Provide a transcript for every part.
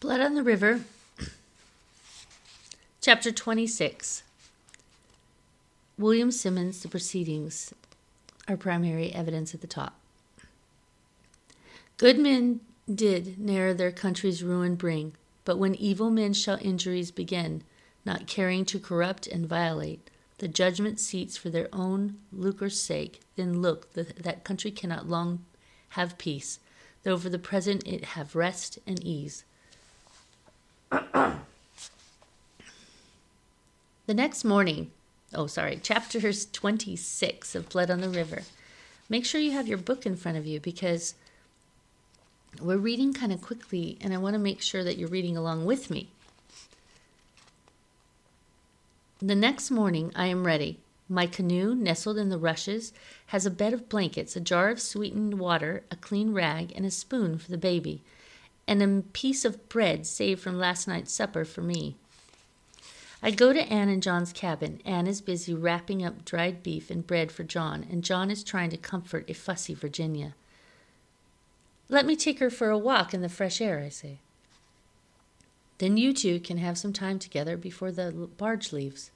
Blood on the River, Chapter 26. William Simmonds, The Proceedings, are primary evidence at the top. Good men did ne'er their country's ruin bring, but when evil men shall injuries begin, not caring to corrupt and violate the judgment seats for their own lucre's sake, then look, the, that country cannot long have peace, though for the present it have rest and ease. the next morning, oh, sorry, chapter 26 of Blood on the River. Make sure you have your book in front of you because we're reading kind of quickly, and I want to make sure that you're reading along with me. The next morning, I am ready. My canoe, nestled in the rushes, has a bed of blankets, a jar of sweetened water, a clean rag, and a spoon for the baby, and a piece of bread saved from last night's supper for me. I go to Anne and John's cabin. Anne is busy wrapping up dried beef and bread for John, and John is trying to comfort a fussy Virginia. Let me take her for a walk in the fresh air, I say. Then you two can have some time together before the barge leaves.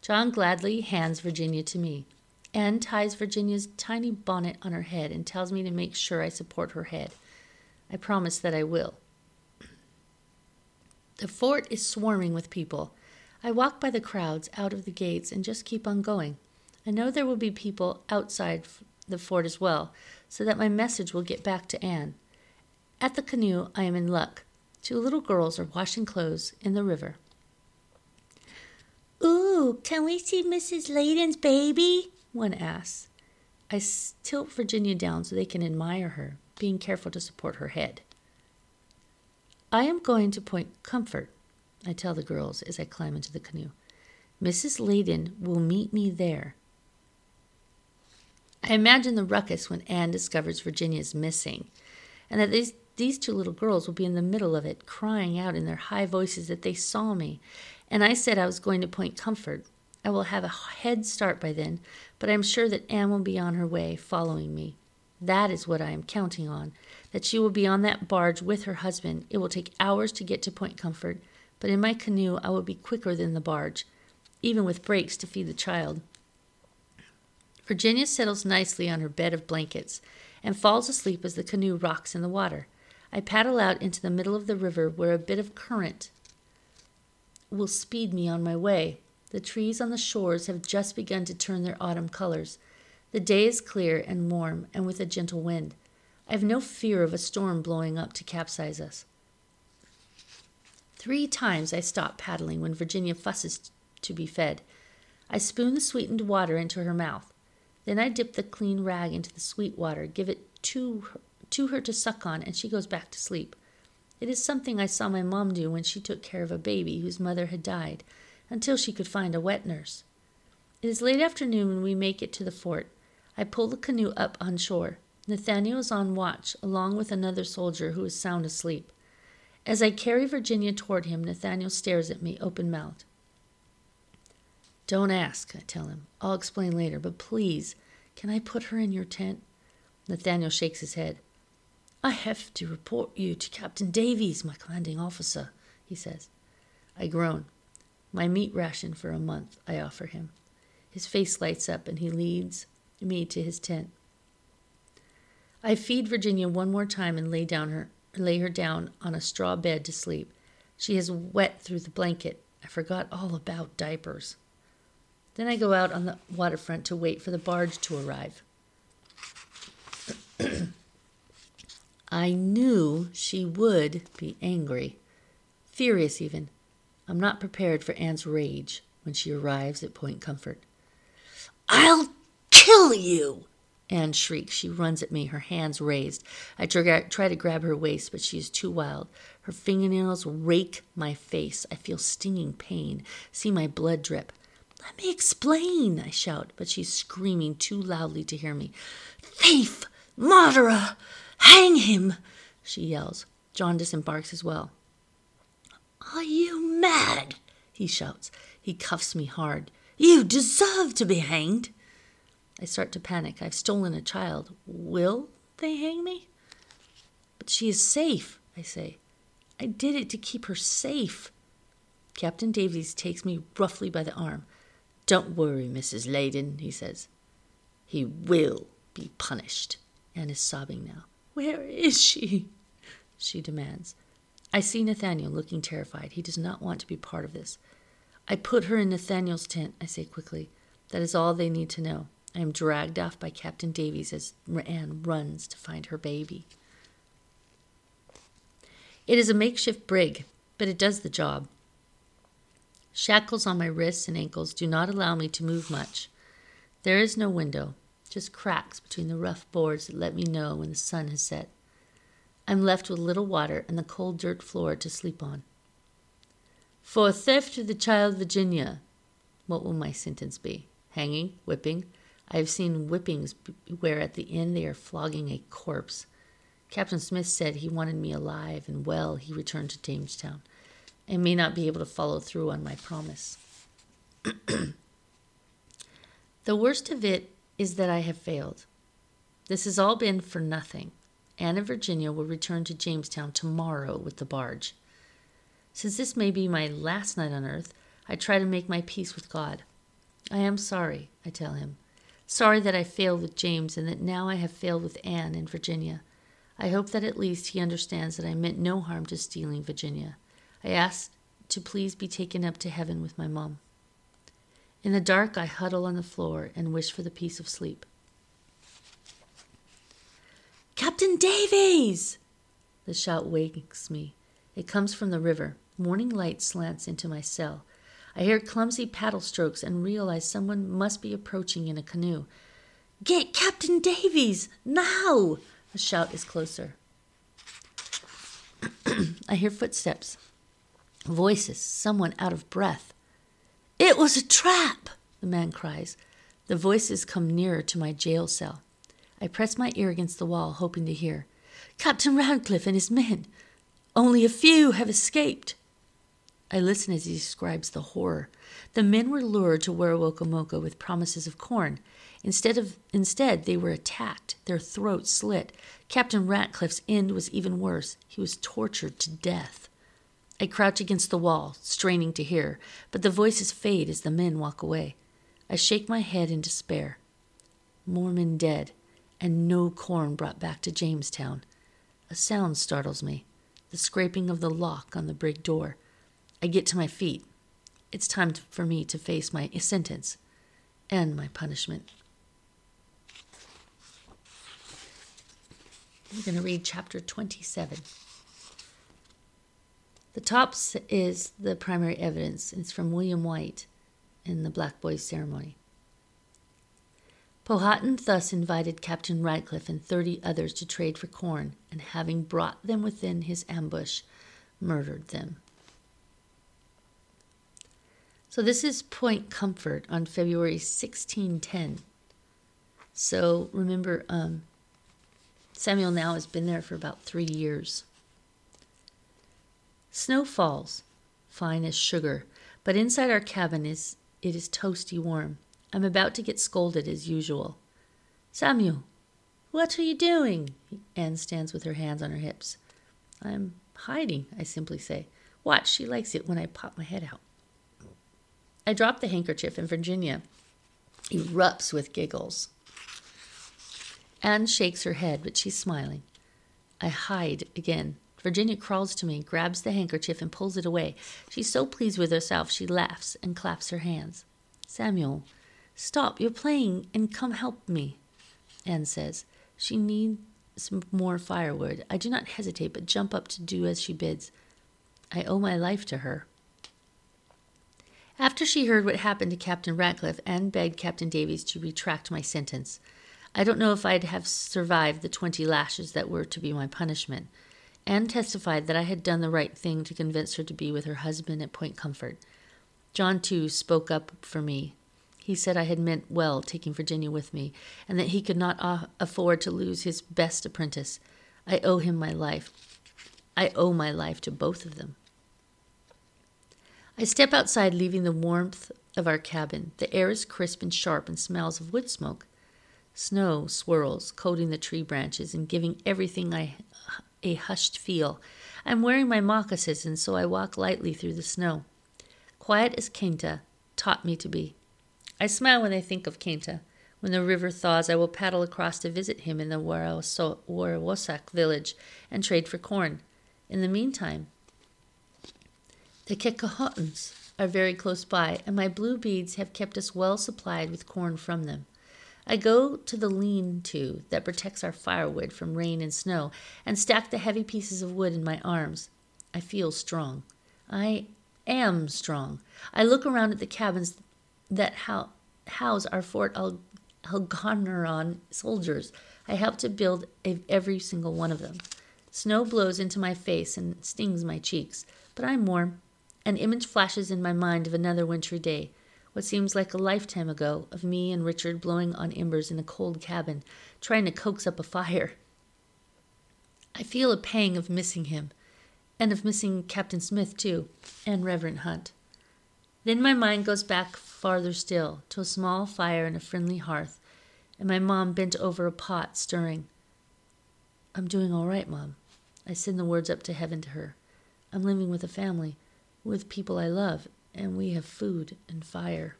John gladly hands Virginia to me. Anne ties Virginia's tiny bonnet on her head and tells me to make sure I support her head. I promise that I will. The fort is swarming with people. I walk by the crowds out of the gates and just keep on going. I know there will be people outside the fort as well, so that my message will get back to Anne. At the canoe, I am in luck. Two little girls are washing clothes in the river. Ooh, can we see Mrs. Laydon's baby? One asks. I tilt Virginia down so they can admire her, being careful to support her head. I am going to Point Comfort, I tell the girls as I climb into the canoe. Mrs. Laydon will meet me there. I imagine the ruckus when Anne discovers Virginia is missing, and that these these two little girls will be in the middle of it, crying out in their high voices that they saw me. And I said I was going to Point Comfort. I will have a head start by then, but I am sure that Anne will be on her way, following me. That is what I am counting on, that she will be on that barge with her husband. It will take hours to get to Point Comfort, but in my canoe I will be quicker than the barge, even with breaks to feed the child. Virginia settles nicely on her bed of blankets and falls asleep as the canoe rocks in the water. I paddle out into the middle of the river where a bit of current will speed me on my way. The trees on the shores have just begun to turn their autumn colors. The day is clear and warm and with a gentle wind. I have no fear of a storm blowing up to capsize us. Three times I stop paddling when Virginia fusses to be fed. I spoon the sweetened water into her mouth. Then I dip the clean rag into the sweet water, give it to to her to suck on, and she goes back to sleep. It is something I saw my mom do when she took care of a baby whose mother had died, until she could find a wet nurse. It is late afternoon when we make it to the fort. I pull the canoe up on shore. Nathaniel is on watch, along with another soldier who is sound asleep. As I carry Virginia toward him, Nathaniel stares at me, open mouthed. Don't ask, I tell him. I'll explain later, but please, can I put her in your tent? Nathaniel shakes his head. I have to report you to Captain Davies, my commanding officer, he says. I groan. My meat ration for a month, I offer him. His face lights up and he leads me to his tent. I feed Virginia one more time and lay down her lay her down on a straw bed to sleep. She is wet through the blanket. I forgot all about diapers. Then I go out on the waterfront to wait for the barge to arrive. I knew she would be angry, furious even. I'm not prepared for Anne's rage when she arrives at Point Comfort. I'll kill you! Anne shrieks. She runs at me, her hands raised. I try to grab her waist, but she is too wild. Her fingernails rake my face. I feel stinging pain, see my blood drip. Let me explain, I shout, but she's screaming too loudly to hear me. Thief! Murderer! Hang him! she yells. John disembarks as well. Are you mad? he shouts. He cuffs me hard. You deserve to be hanged. I start to panic. I've stolen a child. Will they hang me? But she is safe, I say. I did it to keep her safe. Captain Davies takes me roughly by the arm. Don't worry, Mrs. Laydon, he says. He will be punished. Anne is sobbing now. Where is she? She demands. I see Nathaniel looking terrified. He does not want to be part of this. I put her in Nathaniel's tent, I say quickly. That is all they need to know. I am dragged off by Captain Davies as Anne runs to find her baby. It is a makeshift brig, but it does the job. Shackles on my wrists and ankles do not allow me to move much. There is no window, just cracks between the rough boards that let me know when the sun has set. I'm left with little water and the cold dirt floor to sleep on. For theft of the child Virginia, what will my sentence be? Hanging? Whipping? I have seen whippings where at the end they are flogging a corpse. Captain Smith said he wanted me alive and well. He returned to Jamestown. I may not be able to follow through on my promise. the worst of it is that I have failed. This has all been for nothing. Anne and Virginia will return to Jamestown tomorrow with the barge. Since this may be my last night on earth, I try to make my peace with God. I am sorry, I tell him. Sorry that I failed with James and that now I have failed with Anne and Virginia. I hope that at least he understands that I meant no harm to stealing Virginia. I ask to please be taken up to heaven with my mom. In the dark, I huddle on the floor and wish for the peace of sleep. Captain Davies! The shout wakes me. It comes from the river. Morning light slants into my cell. I hear clumsy paddle strokes and realize someone must be approaching in a canoe. Get Captain Davies! Now! The shout is closer. I hear footsteps, voices, someone out of breath. It was a trap, the man cries. The voices come nearer to my jail cell. I press my ear against the wall, hoping to hear. Captain Ratcliffe and his men. Only a few have escaped. I listen as he describes the horror. The men were lured to Werowocomoco with promises of corn. Instead of instead they were attacked, their throats slit. Captain Ratcliffe's end was even worse. He was tortured to death. I crouch against the wall, straining to hear, but the voices fade as the men walk away. I shake my head in despair. Mormon dead, and no corn brought back to Jamestown. A sound startles me the scraping of the lock on the brig door. I get to my feet. It's time for me to face my sentence and my punishment. We're going to read chapter 27. The top is the primary evidence. It's from William White in the Black Boys Ceremony. Powhatan thus invited Captain Ratcliffe and thirty others to trade for corn, and having brought them within his ambush, murdered them. So this is Point Comfort on February 1610. So remember, um, Samuel now has been there for about three years. Snow falls, fine as sugar, but inside our cabin is it is toasty warm. I'm about to get scolded as usual. Samuel, what are you doing? Anne stands with her hands on her hips. I'm hiding, I simply say. Watch, she likes it when I pop my head out. I drop the handkerchief, and Virginia erupts with giggles. Anne shakes her head, but she's smiling. I hide again. Virginia crawls to me, grabs the handkerchief, and pulls it away. She's so pleased with herself, she laughs and claps her hands. Samuel, Stop, you're playing, and come help me. Anne says. She needs some more firewood. I do not hesitate, but jump up to do as she bids. I owe my life to her. After she heard what happened to Captain Ratcliffe, Anne begged Captain Davies to retract my sentence. I don't know if I'd have survived the twenty lashes that were to be my punishment. Anne testified that I had done the right thing to convince her to be with her husband at Point Comfort. John, too, spoke up for me. He said I had meant well taking Virginia with me, and that he could not afford to lose his best apprentice. I owe him my life. I owe my life to both of them. I step outside, leaving the warmth of our cabin. The air is crisp and sharp and smells of wood smoke. Snow swirls, coating the tree branches and giving everything I a hushed feel. I'm wearing my moccasins, and so I walk lightly through the snow. Quiet as Kenta taught me to be. I smile when I think of Kenta. When the river thaws, I will paddle across to visit him in the Warawosak village and trade for corn. In the meantime, the Kekahotans are very close by, and my blue beads have kept us well supplied with corn from them. I go to the lean to that protects our firewood from rain and snow and stack the heavy pieces of wood in my arms. I feel strong. I am strong. I look around at the cabins that house our Fort Algernon soldiers. I helped to build every single one of them. Snow blows into my face and stings my cheeks, but I'm warm. An image flashes in my mind of another wintry day, what seems like a lifetime ago, of me and Richard blowing on embers in a cold cabin, trying to coax up a fire. I feel a pang of missing him, and of missing Captain Smith, too, and Reverend Hunt. Then my mind goes back farther still, to a small fire in a friendly hearth, and my mom bent over a pot, stirring. I'm doing all right, Mom. I send the words up to heaven to her. I'm living with a family, with people I love, and we have food and fire.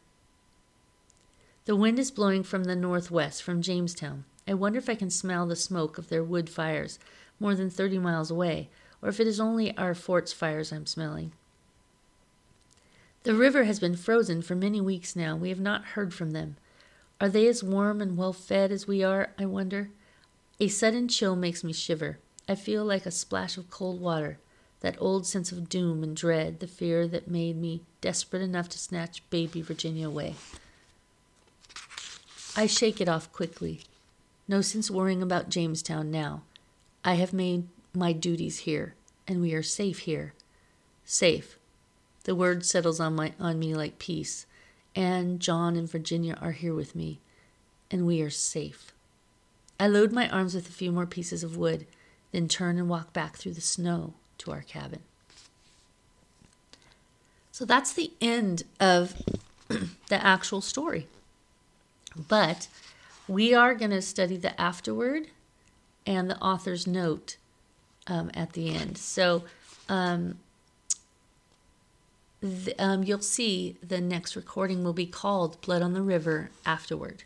The wind is blowing from the northwest, from Jamestown. I wonder if I can smell the smoke of their wood fires more than 30 miles away, or if it is only our fort's fires I'm smelling. The river has been frozen for many weeks now. We have not heard from them. Are they as warm and well fed as we are, I wonder? A sudden chill makes me shiver. I feel like a splash of cold water, that old sense of doom and dread, the fear that made me desperate enough to snatch baby Virginia away. I shake it off quickly. No sense worrying about Jamestown now. I have made my duties here, and we are safe here. Safe, the word settles on my on me like peace. Anne, John and Virginia are here with me, and we are safe. I load my arms with a few more pieces of wood, then turn and walk back through the snow to our cabin. So that's the end of the actual story. But we are going to study the afterword and the author's note um, at the end. So um, um, you'll see the next recording will be called Blood on the River afterward.